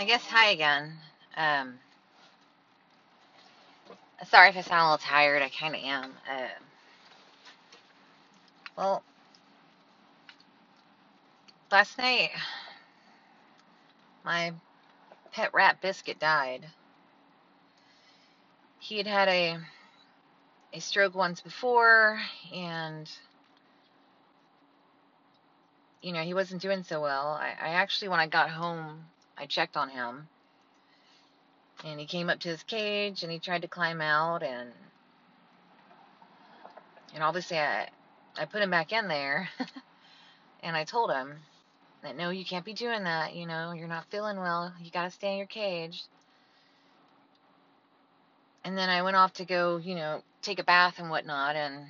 I guess hi again. Um, sorry if I sound a little tired. I kind of am. Uh, well, last night my pet rat Biscuit died. He had had a a stroke once before, and you know he wasn't doing so well. I, I actually, when I got home, I checked on him, and he came up to his cage and he tried to climb out, and and obviously I I put him back in there, and I told him that no, you can't be doing that. You know, you're not feeling well. You got to stay in your cage. And then I went off to go, you know, take a bath and whatnot, and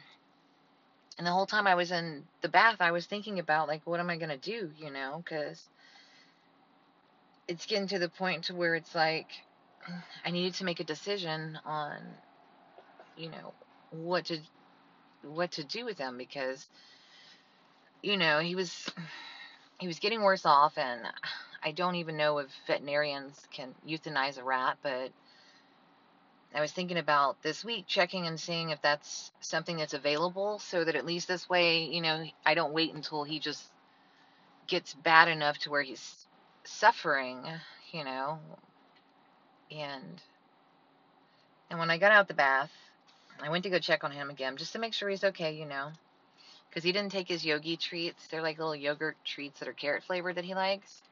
and the whole time I was in the bath, I was thinking about like, what am I gonna do, you know, because it's getting to the point to where it's like I needed to make a decision on, you know, what to what to do with him because, you know, he was he was getting worse off, and I don't even know if veterinarians can euthanize a rat, but I was thinking about this week checking and seeing if that's something that's available so that at least this way, you know, I don't wait until he just gets bad enough to where he's suffering, you know. And and when I got out the bath, I went to go check on him again just to make sure he's okay, you know. Because he didn't take his yogi treats. They're like little yogurt treats that are carrot flavored that he likes.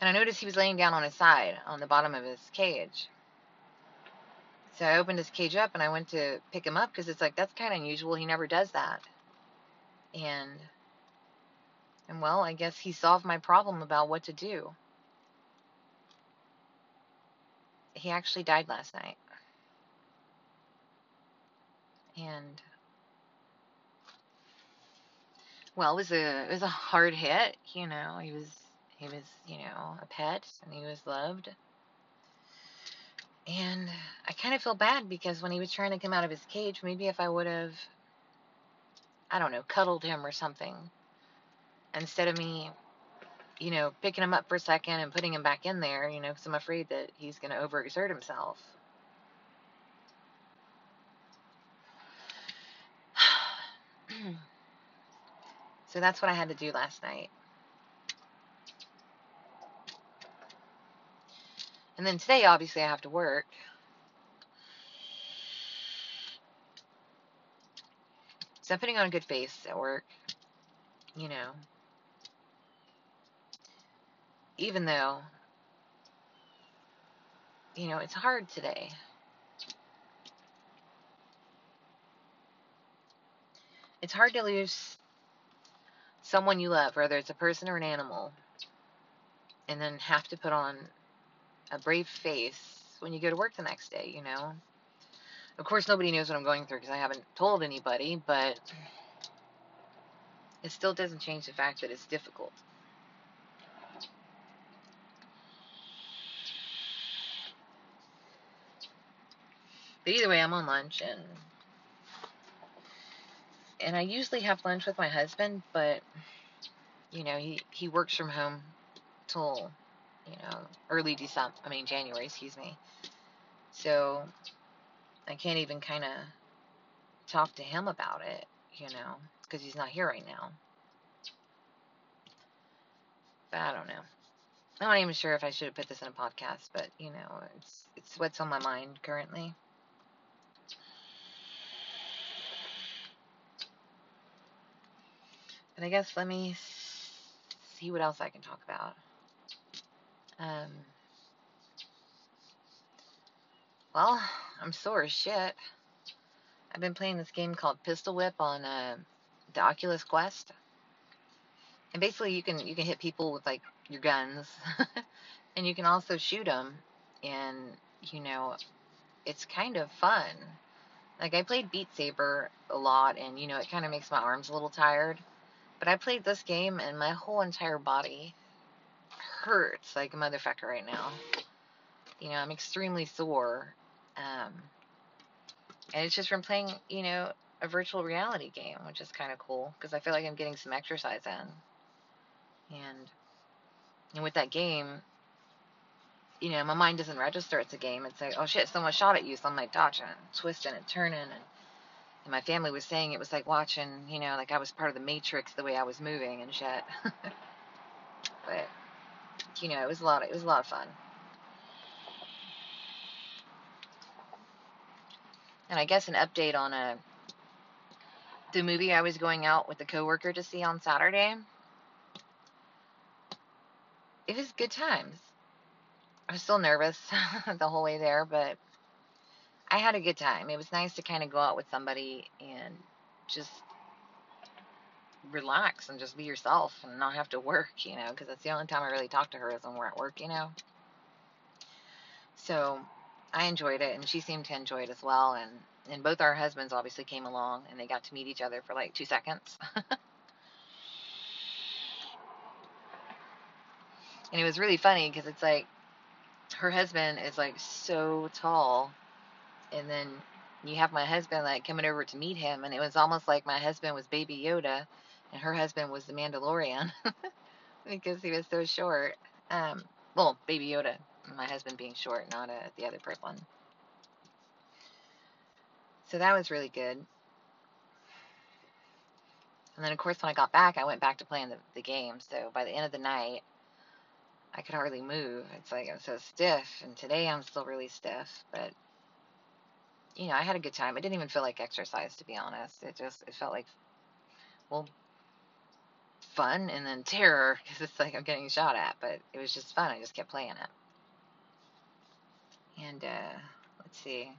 And I noticed he was laying down on his side on the bottom of his cage. So I opened his cage up and I went to pick him up because it's like that's kind of unusual. He never does that. And and well, I guess he solved my problem about what to do. He actually died last night. And well, it was a it was a hard hit, you know. He was he was, you know, a pet and he was loved. And I kind of feel bad because when he was trying to come out of his cage, maybe if I would have, I don't know, cuddled him or something, instead of me, you know, picking him up for a second and putting him back in there, you know, because I'm afraid that he's going to overexert himself. so that's what I had to do last night. And then today, obviously, I have to work. So I'm putting on a good face at work, you know. Even though, you know, it's hard today. It's hard to lose someone you love, whether it's a person or an animal, and then have to put on a brave face when you go to work the next day, you know. Of course, nobody knows what I'm going through because I haven't told anybody, but it still doesn't change the fact that it's difficult. But either way, I'm on lunch and and I usually have lunch with my husband, but you know, he he works from home till you know, early December, I mean January, excuse me. So I can't even kind of talk to him about it, you know, because he's not here right now. But I don't know. I'm not even sure if I should have put this in a podcast, but you know, it's it's what's on my mind currently. But I guess let me see what else I can talk about. Um, well, I'm sore as shit. I've been playing this game called Pistol Whip on uh, the Oculus Quest, and basically you can you can hit people with like your guns, and you can also shoot them, and you know, it's kind of fun. Like I played Beat Saber a lot, and you know it kind of makes my arms a little tired, but I played this game and my whole entire body hurts like a motherfucker right now. You know, I'm extremely sore. Um, and it's just from playing, you know, a virtual reality game, which is kind of cool because I feel like I'm getting some exercise in. And and with that game, you know, my mind doesn't register it's a game. It's like, oh shit, someone shot at you, so I'm like dodging and twisting and turning and and my family was saying it was like watching, you know, like I was part of the Matrix the way I was moving and shit. but you know, it was a lot. Of, it was a lot of fun. And I guess an update on a uh, the movie I was going out with a coworker to see on Saturday. It was good times. I was still nervous the whole way there, but I had a good time. It was nice to kind of go out with somebody and just relax and just be yourself and not have to work, you know, because that's the only time I really talk to her is when we're at work, you know. So I enjoyed it, and she seemed to enjoy it as well. And and both our husbands obviously came along, and they got to meet each other for like two seconds. and it was really funny because it's like her husband is like so tall and then you have my husband like coming over to meet him, and it was almost like my husband was Baby Yoda, and her husband was the Mandalorian because he was so short. Um, well, Baby Yoda, my husband being short, not uh, the other person. So that was really good. And then, of course, when I got back, I went back to playing the, the game. So by the end of the night, I could hardly move. It's like I'm so stiff. And today I'm still really stiff. But you know, I had a good time. It didn't even feel like exercise, to be honest. It just, it felt like, well, fun and then terror because it's like I'm getting shot at, but it was just fun. I just kept playing it. And, uh, let's see.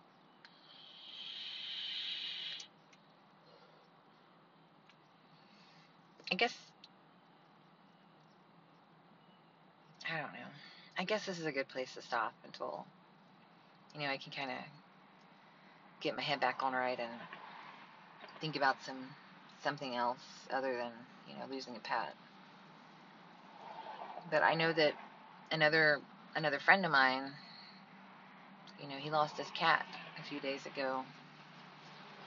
I guess, I don't know. I guess this is a good place to stop until, you know, I can kind of get my head back on right and think about some something else other than you know losing a pet. But I know that another another friend of mine, you know, he lost his cat a few days ago,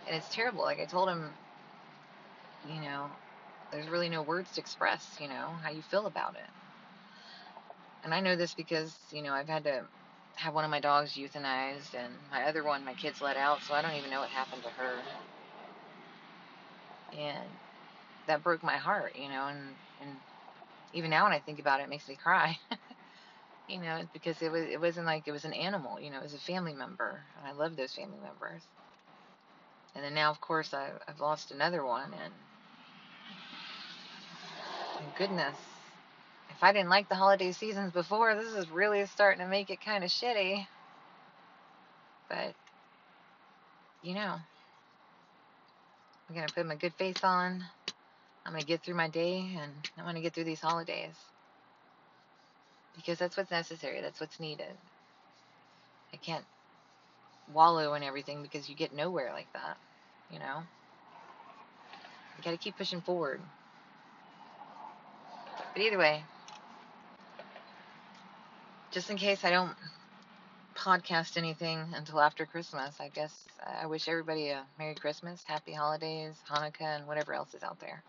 and it's terrible. Like I told him, you know, there's really no words to express, you know, how you feel about it. And I know this because you know I've had to have one of my dogs euthanized, and my other one, my kids let out, so I don't even know what happened to her. And that broke my heart, you know, and, and even now when I think about it, it makes me cry. you know, because it was it wasn't like it was an animal, you know, it was a family member, and I love those family members. And then now, of course, I, I've lost another one, and, goodness, if I didn't like the holiday seasons before, this is really starting to make it kind of shitty. But, you know, I'm going to put my good face on. I'm going to get through my day and I'm going to get through these holidays. Because that's what's necessary, that's what's needed. I can't wallow in everything because you get nowhere like that, you know? You got to keep pushing forward. But either way, just in case I don't podcast anything until after Christmas, I guess I wish everybody a Merry Christmas, Happy Holidays, Hanukkah, and whatever else is out there.